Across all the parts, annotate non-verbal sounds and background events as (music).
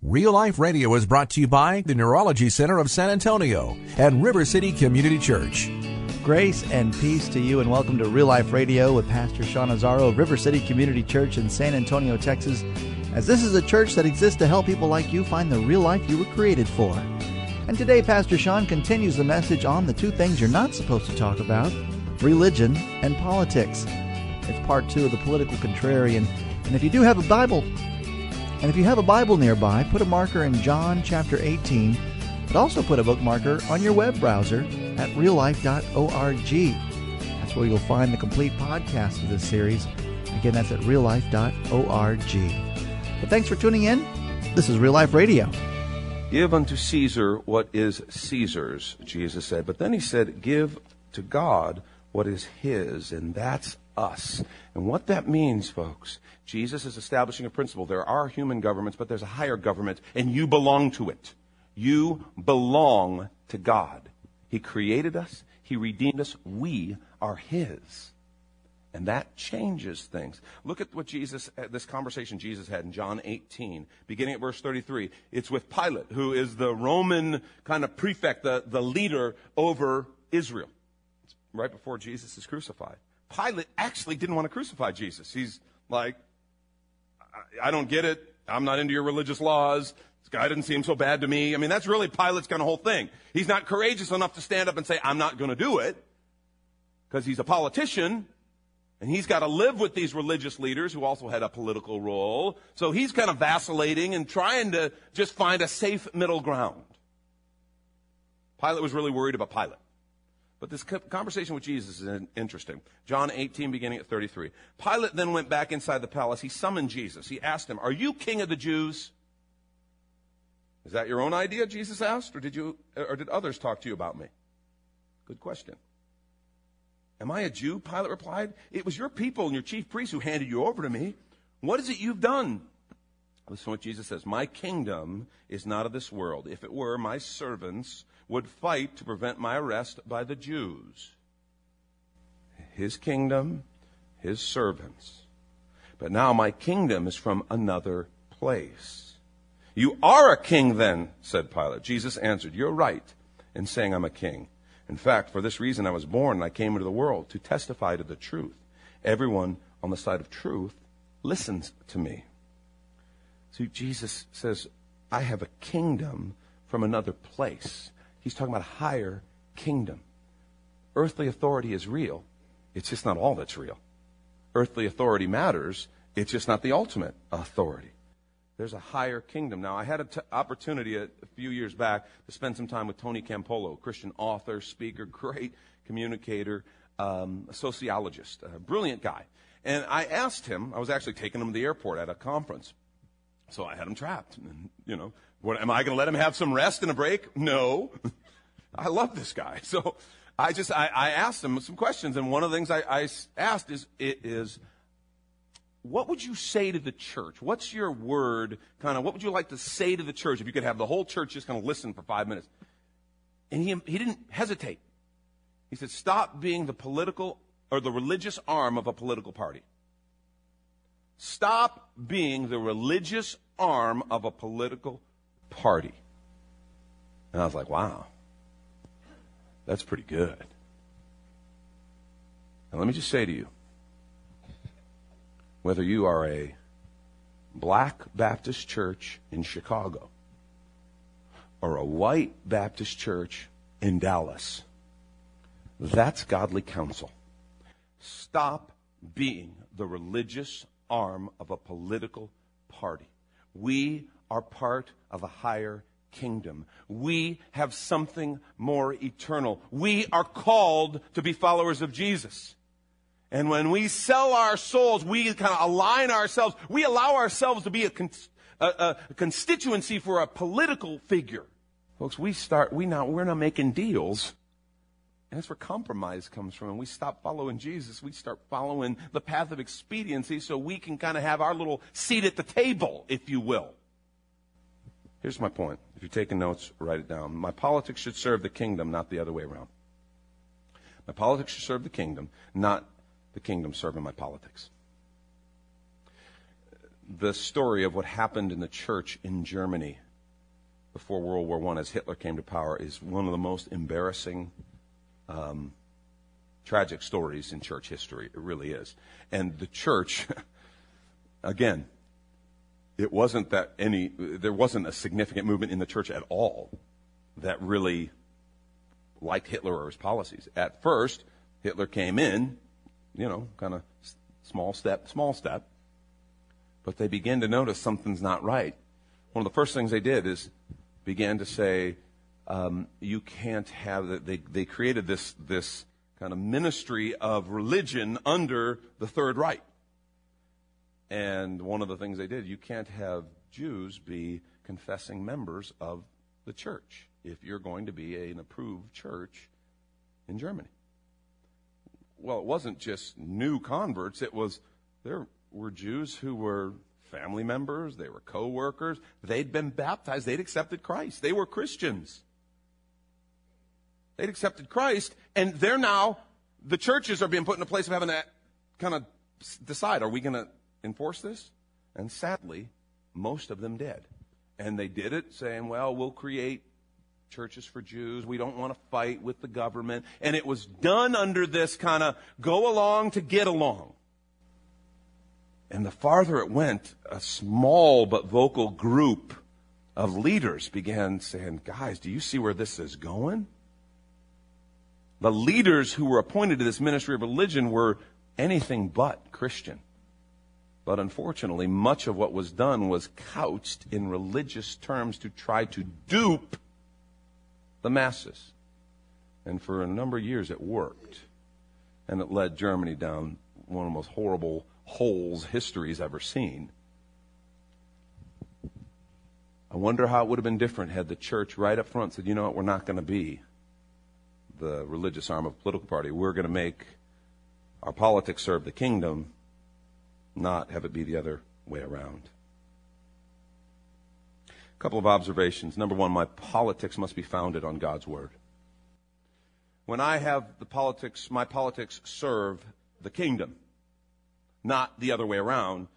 Real Life Radio is brought to you by the Neurology Center of San Antonio and River City Community Church. Grace and peace to you, and welcome to Real Life Radio with Pastor Sean Azzaro, of River City Community Church in San Antonio, Texas. As this is a church that exists to help people like you find the real life you were created for. And today, Pastor Sean continues the message on the two things you're not supposed to talk about religion and politics. It's part two of the political contrarian. And if you do have a Bible, and if you have a Bible nearby, put a marker in John chapter 18, but also put a bookmarker on your web browser at reallife.org. That's where you'll find the complete podcast of this series. Again, that's at reallife.org. But thanks for tuning in. This is Real Life Radio. Give unto Caesar what is Caesar's, Jesus said. But then he said, Give to God what is his, and that's us. And what that means, folks, Jesus is establishing a principle. There are human governments, but there's a higher government, and you belong to it. You belong to God. He created us, He redeemed us. We are His. And that changes things. Look at what Jesus, uh, this conversation Jesus had in John 18, beginning at verse 33. It's with Pilate, who is the Roman kind of prefect, the, the leader over Israel. It's right before Jesus is crucified. Pilate actually didn't want to crucify Jesus. He's like, I, don't get it. I'm not into your religious laws. This guy didn't seem so bad to me. I mean, that's really Pilate's kind of whole thing. He's not courageous enough to stand up and say, I'm not going to do it because he's a politician and he's got to live with these religious leaders who also had a political role. So he's kind of vacillating and trying to just find a safe middle ground. Pilate was really worried about Pilate. But this conversation with Jesus is interesting. John 18, beginning at 33. Pilate then went back inside the palace. He summoned Jesus. He asked him, Are you king of the Jews? Is that your own idea? Jesus asked, or did you, or did others talk to you about me? Good question. Am I a Jew? Pilate replied. It was your people and your chief priests who handed you over to me. What is it you've done? Listen to what Jesus says. My kingdom is not of this world. If it were, my servants would fight to prevent my arrest by the Jews. His kingdom, his servants. But now my kingdom is from another place. You are a king then, said Pilate. Jesus answered, You're right in saying I'm a king. In fact, for this reason I was born and I came into the world to testify to the truth. Everyone on the side of truth listens to me. See, Jesus says, I have a kingdom from another place. He's talking about a higher kingdom. Earthly authority is real. It's just not all that's real. Earthly authority matters. It's just not the ultimate authority. There's a higher kingdom. Now, I had an t- opportunity a, a, few years back to spend some time with Tony Campolo, Christian author, speaker, (laughs) great communicator, um, a sociologist, a brilliant guy. And I asked him, I was actually taking him to the airport at a conference. So I had him trapped. And, you know, what, am I going to let him have some rest and a break? No. (laughs) I love this guy. (laughs) So I just, I, I, asked him some questions. And one of the things I, I asked is, it is, what would you say to the church? What's your word, kind of, what would you like to say to the church if you could have the whole church just kind of listen for five minutes? And he, he didn't hesitate. He said, stop being the political or the religious arm of a political party. Stop being the religious arm of a political party. And I was like, wow, that's pretty good. And let me just say to you whether you are a black Baptist church in Chicago or a white Baptist church in Dallas, that's godly counsel. Stop being the religious arm of a political party. We are part of a higher kingdom. We have something more eternal. We are called to be followers of Jesus. And when we sell our souls, we kind of align ourselves, we allow ourselves to be a, a, a constituency for a political figure. Folks, we start, we not, we're not making deals. And that's where compromise comes from. And we stop following Jesus. We start following the path of expediency so we can kind of have our little seat at the table, if you will. Here's my point. If you're taking notes, write it down. My politics should serve the kingdom, not the other way around. My politics should serve the kingdom, not the kingdom serving my politics. The story of what happened in the church in Germany before World War I as Hitler came to power is one of the most embarrassing, um, tragic stories in church history. It really is. And the church, (laughs) again, it wasn't that any, there wasn't a significant movement in the church at all that really liked Hitler or his policies. At first, Hitler came in, you know, kind of small step, small step, but they began to notice something's not right. One of the first things they did is began to say, um, you can't have. They, they created this, this kind of ministry of religion under the Third Reich. And one of the things they did, you can't have Jews be confessing members of the church if you're going to be an approved church in Germany. Well, it wasn't just new converts, it was there were Jews who were family members, they were co workers, they'd been baptized, they'd accepted Christ, they were Christians. They'd accepted Christ, and they're now, the churches are being put in a place of having to kind of decide are we going to enforce this? And sadly, most of them did. And they did it saying, well, we'll create churches for Jews. We don't want to fight with the government. And it was done under this kind of go along to get along. And the farther it went, a small but vocal group of leaders began saying, guys, do you see where this is going? The leaders who were appointed to this ministry of religion were anything but Christian. But unfortunately, much of what was done was couched in religious terms to try to dupe the masses. And for a number of years, it worked. And it led Germany down one of the most horrible holes history's ever seen. I wonder how it would have been different had the church right up front said, you know what, we're not going to be the religious arm of a political party. We're going to make our politics serve the kingdom not have it be the other way around. A couple of observations. Number one, my politics must be founded on God's word. When I have the politics, my politics serve the kingdom, not the other way around.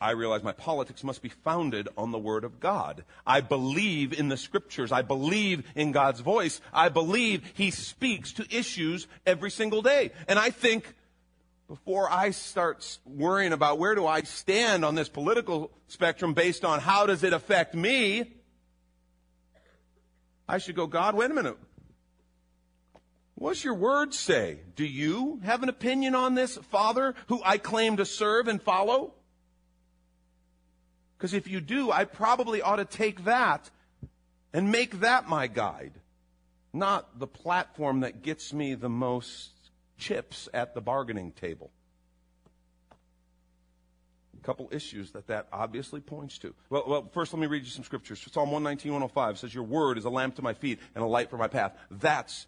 I realize my politics must be founded on the Word of God. I believe in the Scriptures. I believe in God's voice. I believe He speaks to issues every single day. And I think before I start worrying about where do I stand on this political spectrum based on how does it affect me, I should go, God, wait a minute. What's your word say? Do you have an opinion on this Father who I claim to serve and follow? Because if you do, I probably ought to take that and make that my guide, not the platform that gets me the most chips at the bargaining table. A couple issues that that obviously points to. Well, well, first let me read you some scriptures. Psalm 119, 105 says, Your word is a lamp to my feet and a light for my path. That's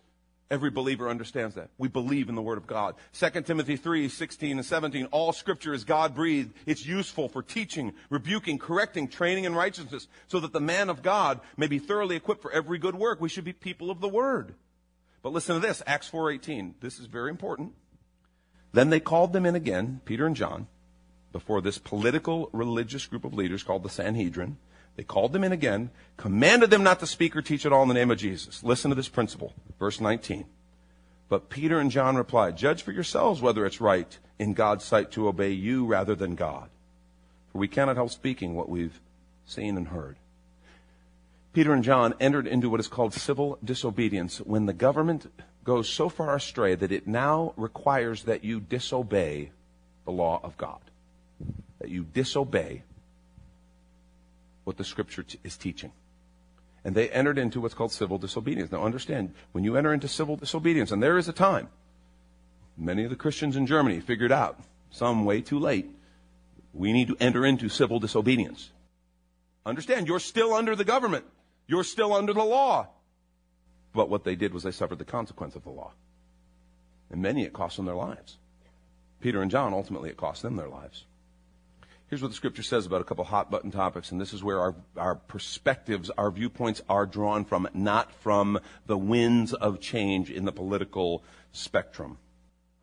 Every believer understands that. We believe in the Word of God. 2 Timothy 3, 16 and 17. All scripture is God breathed. It's useful for teaching, rebuking, correcting, training in righteousness, so that the man of God may be thoroughly equipped for every good work. We should be people of the Word. But listen to this, Acts 4:18. This is very important. Then they called them in again, Peter and John, before this political religious group of leaders called the Sanhedrin. They called them in again, commanded them not to speak or teach at all in the name of Jesus. Listen to this principle. Verse 19. But Peter and John replied, Judge for yourselves whether it's right in God's sight to obey you rather than God. For we cannot help speaking what we've seen and heard. Peter and John entered into what is called civil disobedience when the government goes so far astray that it now requires that you disobey the law of God. That you disobey what the scripture t- is teaching. And they entered into what's called civil disobedience. Now understand, when you enter into civil disobedience, and there is a time, many of the Christians in Germany figured out, some way too late, we need to enter into civil disobedience. Understand, you're still under the government. You're still under the law. But what they did was they suffered the consequence of the law. And many it cost them their lives. Peter and John, ultimately, it cost them their lives. Here's what the scripture says about a couple hot button topics, and this is where our, our perspectives, our viewpoints are drawn from, not from the winds of change in the political spectrum.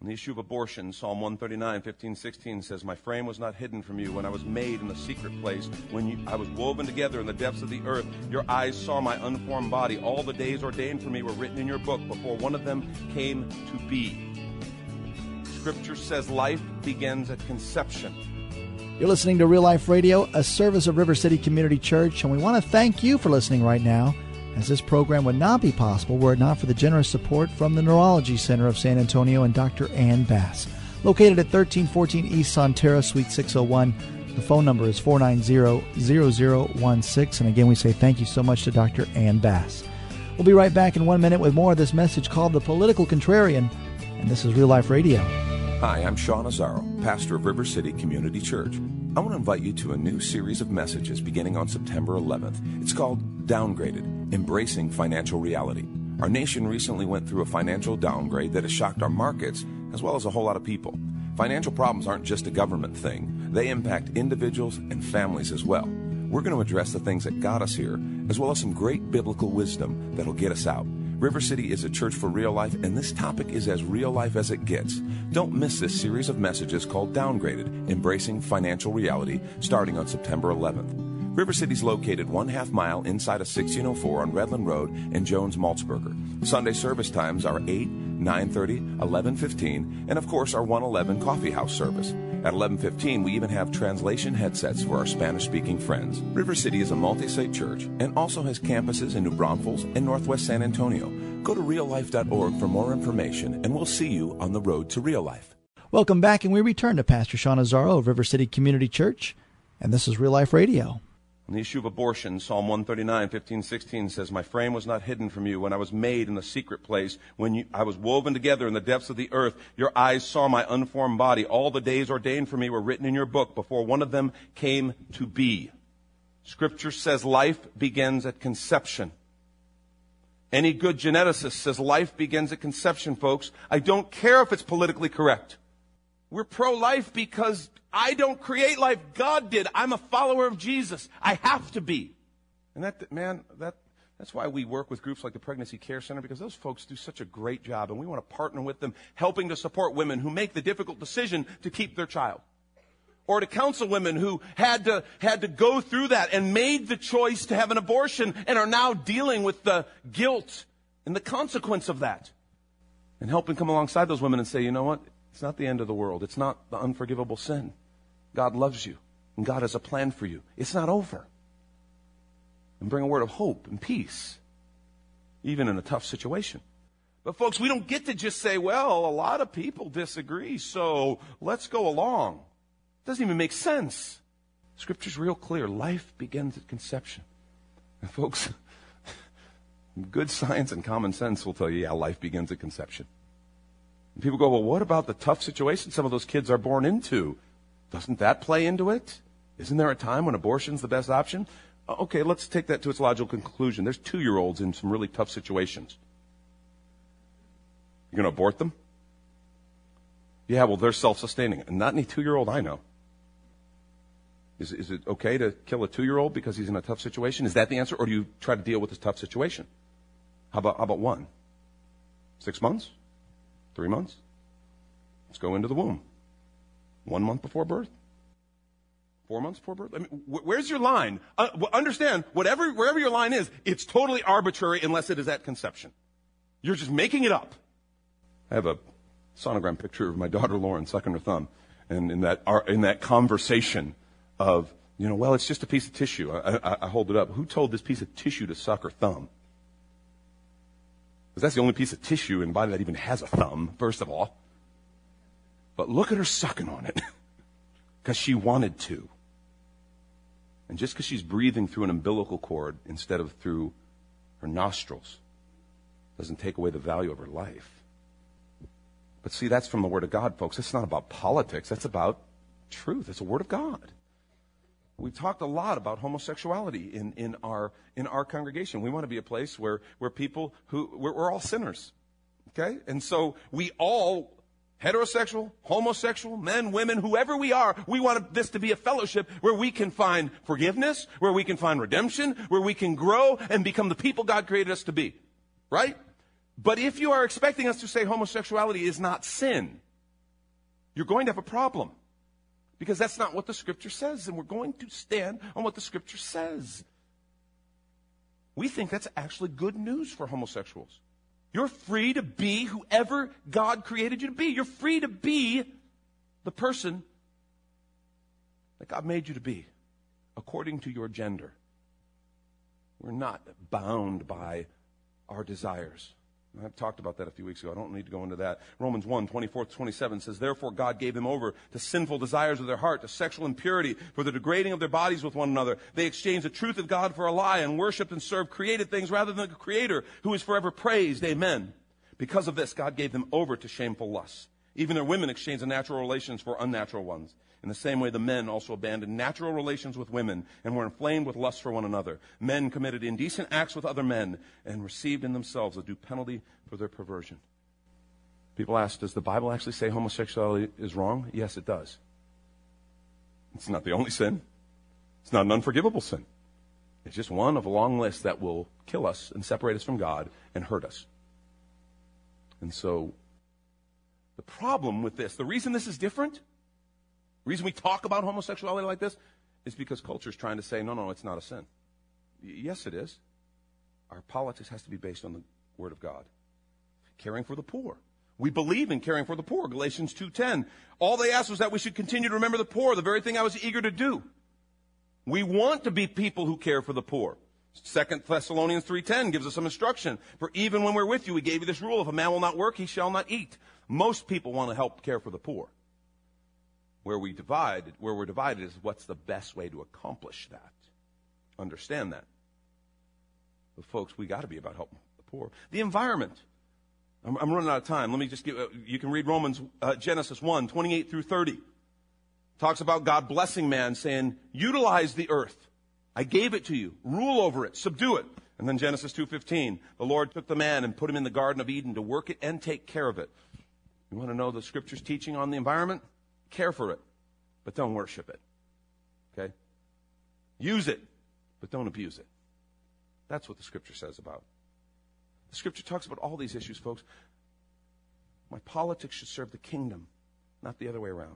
On the issue of abortion, Psalm 139, 15, 16 says, My frame was not hidden from you when I was made in the secret place, when you, I was woven together in the depths of the earth. Your eyes saw my unformed body. All the days ordained for me were written in your book before one of them came to be. Scripture says life begins at conception. You're listening to Real Life Radio, a service of River City Community Church, and we want to thank you for listening right now as this program would not be possible were it not for the generous support from the Neurology Center of San Antonio and Dr. Ann Bass. Located at 1314 East Sonterra, Suite 601. The phone number is 490-0016. And again, we say thank you so much to Dr. Ann Bass. We'll be right back in one minute with more of this message called The Political Contrarian. And this is Real Life Radio. Hi, I'm Sean Azzaro, pastor of River City Community Church. I want to invite you to a new series of messages beginning on September 11th. It's called Downgraded Embracing Financial Reality. Our nation recently went through a financial downgrade that has shocked our markets as well as a whole lot of people. Financial problems aren't just a government thing, they impact individuals and families as well. We're going to address the things that got us here, as well as some great biblical wisdom that'll get us out. River City is a church for real life, and this topic is as real life as it gets. Don't miss this series of messages called Downgraded Embracing Financial Reality, starting on September 11th. River City is located one half mile inside of 1604 on Redland Road in Jones Maltsberger. Sunday service times are 8, 9.30, 11.15, and of course our 111 coffee house service. At 11:15, we even have translation headsets for our Spanish-speaking friends. River City is a multi-site church and also has campuses in New Braunfels and Northwest San Antonio. Go to reallife.org for more information, and we'll see you on the road to real life. Welcome back, and we return to Pastor Sean Azzaro of River City Community Church, and this is Real Life Radio. On the issue of abortion, Psalm 139, 15, 16 says, My frame was not hidden from you when I was made in the secret place, when you, I was woven together in the depths of the earth. Your eyes saw my unformed body. All the days ordained for me were written in your book before one of them came to be. Scripture says life begins at conception. Any good geneticist says life begins at conception, folks. I don't care if it's politically correct. We're pro-life because I don't create life. God did. I'm a follower of Jesus. I have to be. And that, man, that, that's why we work with groups like the Pregnancy Care Center because those folks do such a great job and we want to partner with them helping to support women who make the difficult decision to keep their child. Or to counsel women who had to, had to go through that and made the choice to have an abortion and are now dealing with the guilt and the consequence of that. And helping come alongside those women and say, you know what? It's not the end of the world. It's not the unforgivable sin. God loves you, and God has a plan for you. It's not over. And bring a word of hope and peace, even in a tough situation. But, folks, we don't get to just say, well, a lot of people disagree, so let's go along. It doesn't even make sense. Scripture's real clear. Life begins at conception. And, folks, (laughs) good science and common sense will tell you, yeah, life begins at conception. And people go, well, what about the tough situation some of those kids are born into? Doesn't that play into it? Isn't there a time when abortion's the best option? Uh, okay, let's take that to its logical conclusion. There's two year olds in some really tough situations. You're going to abort them? Yeah, well, they're self sustaining. And not any two year old I know. Is, is it okay to kill a two year old because he's in a tough situation? Is that the answer? Or do you try to deal with this tough situation? How about, how about one? Six months? Three months? Let's go into the womb. One month before birth? Four months before birth? I mean, wh- where's your line? Uh, understand, whatever, wherever your line is, it's totally arbitrary unless it is at conception. You're just making it up. I have a sonogram picture of my daughter Lauren sucking her thumb, and in that in that conversation of you know, well, it's just a piece of tissue. I, I, I hold it up. Who told this piece of tissue to suck her thumb? Because that's the only piece of tissue in body that even has a thumb, first of all. But look at her sucking on it (laughs) because she wanted to. And just because she's breathing through an umbilical cord instead of through her nostrils doesn't take away the value of her life. But see, that's from the Word of God, folks. It's not about politics. That's about truth. It's a Word of God. We've talked a lot about homosexuality in, in, our, in our congregation. We want to be a place where, where people who, we're, we're all sinners. Okay? And so we all, heterosexual, homosexual, men, women, whoever we are, we want this to be a fellowship where we can find forgiveness, where we can find redemption, where we can grow and become the people God created us to be. Right? But if you are expecting us to say homosexuality is not sin, you're going to have a problem. Because that's not what the scripture says, and we're going to stand on what the scripture says. We think that's actually good news for homosexuals. You're free to be whoever God created you to be. You're free to be the person that God made you to be, according to your gender. We're not bound by our desires. I've talked about that a few weeks ago. I don't need to go into that. Romans 1, 24 27 says, Therefore God gave them over to sinful desires of their heart, to sexual impurity, for the degrading of their bodies with one another. They exchanged the truth of God for a lie and worshiped and served created things rather than the Creator, who is forever praised. Amen. Because of this, God gave them over to shameful lusts. Even their women exchanged the natural relations for unnatural ones. In the same way, the men also abandoned natural relations with women and were inflamed with lust for one another. Men committed indecent acts with other men and received in themselves a due penalty for their perversion. People ask, does the Bible actually say homosexuality is wrong? Yes, it does. It's not the only sin. It's not an unforgivable sin. It's just one of a long list that will kill us and separate us from God and hurt us. And so, the problem with this, the reason this is different, reason we talk about homosexuality like this is because culture is trying to say, no, no, it's not a sin. Y- yes, it is. Our politics has to be based on the Word of God. Caring for the poor. We believe in caring for the poor. Galatians 2.10. All they asked was that we should continue to remember the poor, the very thing I was eager to do. We want to be people who care for the poor. Second Thessalonians 3.10 gives us some instruction. For even when we're with you, we gave you this rule. If a man will not work, he shall not eat. Most people want to help care for the poor. Where we divide, where we're divided is what's the best way to accomplish that. Understand that. But folks, we got to be about helping the poor. The environment. I'm, I'm, running out of time. Let me just give, uh, you can read Romans, uh, Genesis 1, 28 through 30. Talks about God blessing man, saying, utilize the earth. I gave it to you. Rule over it. Subdue it. And then Genesis 2.15, the Lord took the man and put him in the Garden of Eden to work it and take care of it. You want to know the scripture's teaching on the environment? Care for it, but don't worship it. Okay? Use it, but don't abuse it. That's what the scripture says about. The scripture talks about all these issues, folks. My politics should serve the kingdom, not the other way around.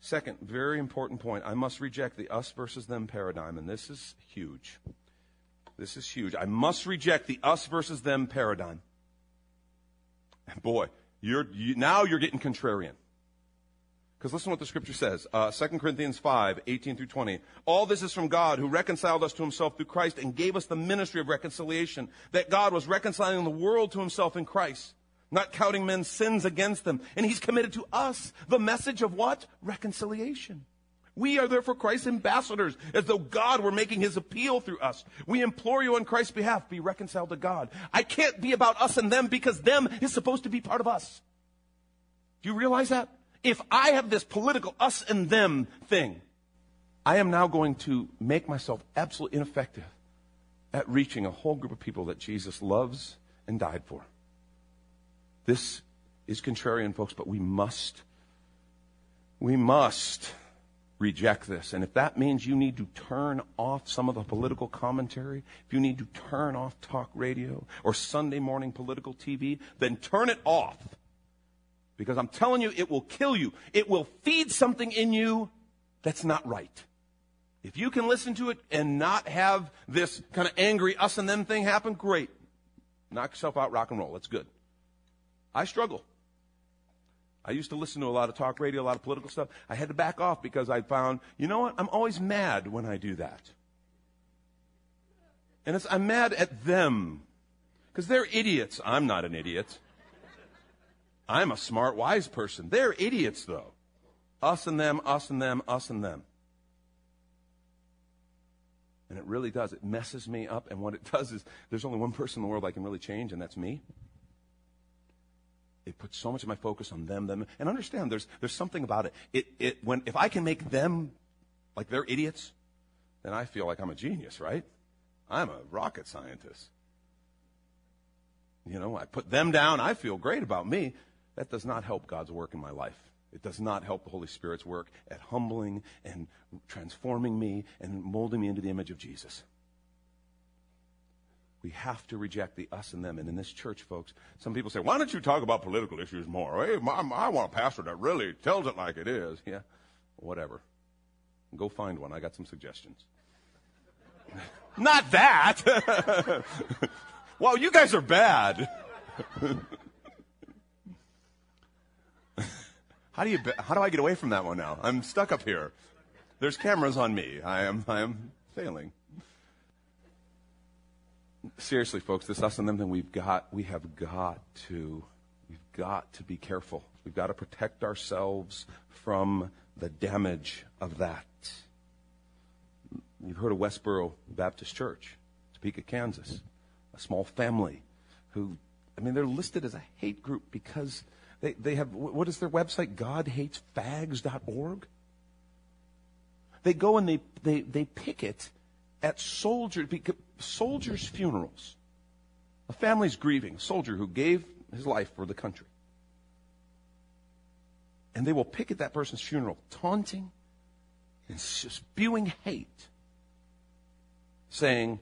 Second, very important point. I must reject the us versus them paradigm, and this is huge. This is huge. I must reject the us versus them paradigm. And boy, you're, you, now you're getting contrarian. Because listen to what the scripture says. Uh, 2 Corinthians 5, 18 through 20. All this is from God who reconciled us to himself through Christ and gave us the ministry of reconciliation. That God was reconciling the world to himself in Christ, not counting men's sins against them. And he's committed to us the message of what? Reconciliation. We are therefore Christ's ambassadors, as though God were making his appeal through us. We implore you on Christ's behalf, be reconciled to God. I can't be about us and them because them is supposed to be part of us. Do you realize that? If I have this political us and them thing, I am now going to make myself absolutely ineffective at reaching a whole group of people that Jesus loves and died for. This is contrarian, folks, but we must, we must reject this. And if that means you need to turn off some of the political commentary, if you need to turn off talk radio or Sunday morning political TV, then turn it off because I'm telling you, it will kill you. It will feed something in you that's not right. If you can listen to it and not have this kind of angry us and them thing happen, great. Knock yourself out, rock and roll. That's good. I struggle. I used to listen to a lot of talk radio, a lot of political stuff. I had to back off because I found, you know what? I'm always mad when I do that. And I'm mad at them because they're idiots. I'm not an idiot. I'm a smart, wise person. They're idiots, though. Us and them, us and them, us and them. And it really does. It messes me up. And what it (laughs) does is there's only one person in the world I can really change, and that's me. It puts so much of my focus on them, them. And understand, there's, there's something about it. It, it when, if I can make them like they're idiots, then I feel like I'm a genius, right? I'm a rocket scientist. You know, I put them down, I feel great about me. That does not help God's work in my life. It does not help the Holy Spirit's work at humbling and transforming me and molding me into the image of Jesus. We have to reject the us and them. And in this church, folks, some people say, why don't you talk about political issues more? Hey, I want a pastor that really tells it like it is. Yeah, whatever. Go find one. I got some suggestions. (laughs) Not that. (laughs) wow, you guys are bad. (laughs) how do you how do I get away from that one now? I'm stuck up here. There's cameras on me. I am I am failing. Seriously, folks, this us and them thing we've got we have got to we've got to be careful. We've got to protect ourselves from the damage of that. You've heard of Westboro Baptist Church, Topeka, Kansas, a small family who, I mean, they're listed as a hate group because they, they have, what is their website? GodHatesFags.org? They go and they, they, they picket at soldier, soldiers' funerals. A family's grieving, a soldier who gave his life for the country. And they will picket that person's funeral, taunting and spewing hate saying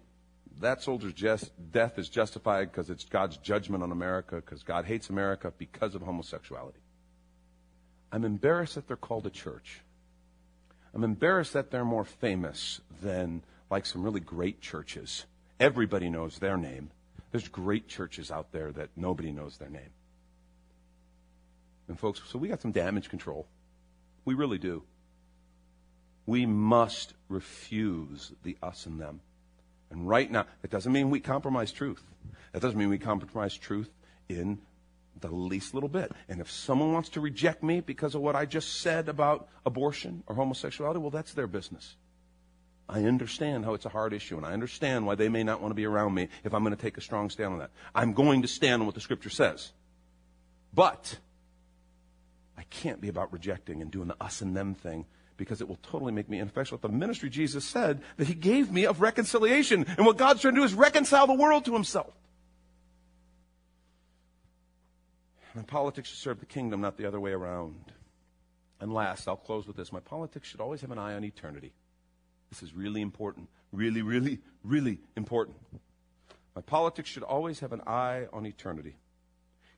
that soldier's just, death is justified because it's God's judgment on America, because God hates America because of homosexuality. I'm embarrassed that they're called a church. I'm embarrassed that they're more famous than like some really great churches. Everybody knows their name. There's great churches out there that nobody knows their name. And folks, so we got some damage control. We really do. We must refuse the us and them. And right now, it doesn't mean we compromise truth. That doesn't mean we compromise truth in the least little bit. And if someone wants to reject me because of what I just said about abortion or homosexuality, well, that's their business. I understand how it's a hard issue, and I understand why they may not want to be around me if I'm going to take a strong stand on that. I'm going to stand on what the Scripture says. But I can't be about rejecting and doing the us and them thing because it will totally make me ineffectual. The ministry Jesus said that he gave me of reconciliation. And what God's trying to do is reconcile the world to himself. And politics should serve the kingdom, not the other way around. And last, I'll close with this. My politics should always have an eye on eternity. This is really important. Really, really, really important. My politics should always have an eye on eternity.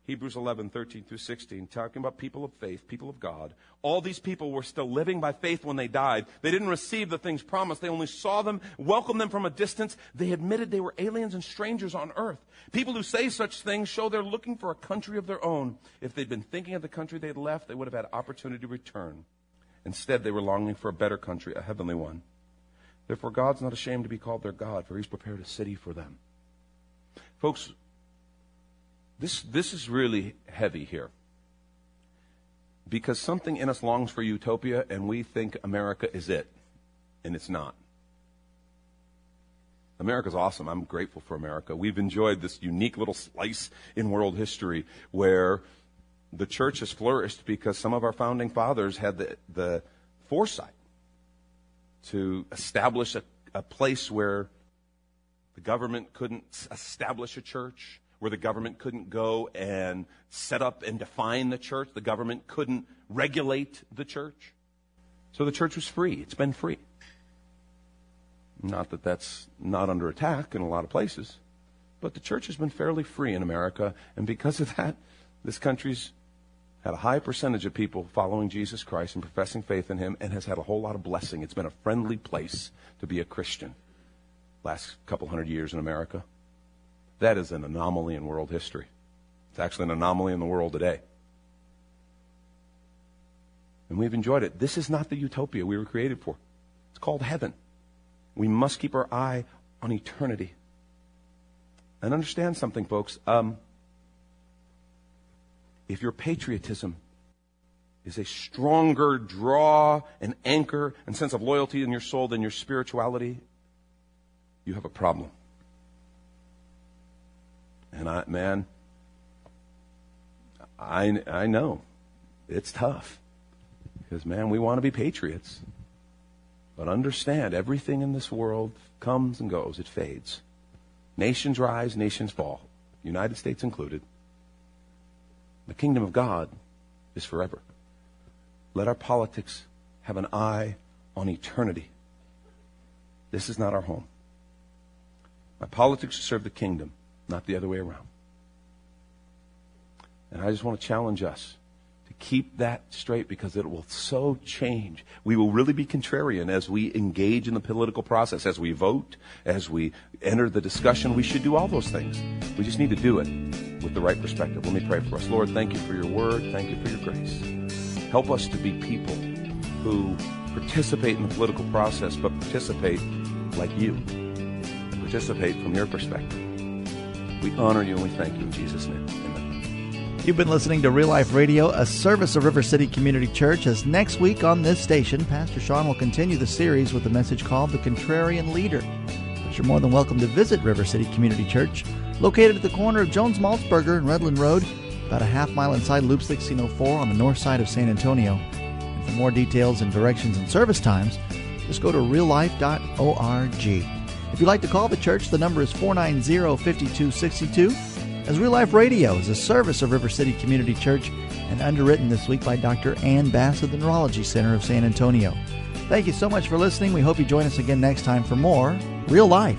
Hebrews 11, 13 through 16, talking about people of faith, people of God. All these people were still living by faith when they died. They didn't receive the things promised. They only saw them, welcomed them from a distance. They admitted they were aliens and strangers on earth. People who say such things show they're looking for a country of their own. If they'd been thinking of the country they'd left, they would have had opportunity to return. Instead, they were longing for a better country, a heavenly one. Therefore, God's not ashamed to be called their God, for he's prepared a city for them. Folks, this, this is really heavy here. Because something in us longs for utopia and we think America is it. And it's not. America's awesome. I'm grateful for America. We've enjoyed this unique little slice in world history where the church has flourished because some of our founding fathers had the, the foresight to establish a, a place where the government couldn't establish a church, where the government couldn't go and set up and define the church. The government couldn't regulate the church. So the church was free. It's been free. Not that that's not under attack in a lot of places, but the church has been fairly free in America. And because of that, this country's had a high percentage of people following Jesus Christ and professing faith in Him and has had a whole lot of blessing. It's been a friendly place to be a Christian last couple hundred years in America. That is an anomaly in world history. It's actually an anomaly in the world today. And we've enjoyed it. This is not the utopia we were created for. It's called heaven. We must keep our eye on eternity. And understand something, folks. Um, if your patriotism is a stronger draw and anchor and sense of loyalty in your soul than your spirituality, you have a problem. And I, man, I, I know it's tough because, man, we want to be patriots. But understand, everything in this world comes and goes, it fades. Nations rise, nations fall, United States included. The kingdom of God is forever. Let our politics have an eye on eternity. This is not our home. My politics serve the kingdom, not the other way around. And I just want to challenge us to keep that straight because it will so change. We will really be contrarian as we engage in the political process, as we vote, as we enter the discussion. We should do all those things. We just need to do it with the right perspective. Let me pray for us. Lord, thank you for your word. Thank you for your grace. Help us to be people who participate in the political process, but participate like you, participate from your perspective. We honor you and we thank you in Jesus' name. Amen. You've been listening to Real Life Radio, a service of River City Community Church. As next week on this station, Pastor Sean will continue the series with a message called The Contrarian Leader. But you're more than welcome to visit River City Community Church, located at the corner of Jones Maltsberger and Redland Road, about a half mile inside Loop 1604 on the north side of San Antonio. And for more details and directions and service times, just go to reallife.org. If you'd like to call the church, the number is 490 5262. As Real Life Radio is a service of River City Community Church and underwritten this week by Dr. Ann Bass of the Neurology Center of San Antonio. Thank you so much for listening. We hope you join us again next time for more Real Life.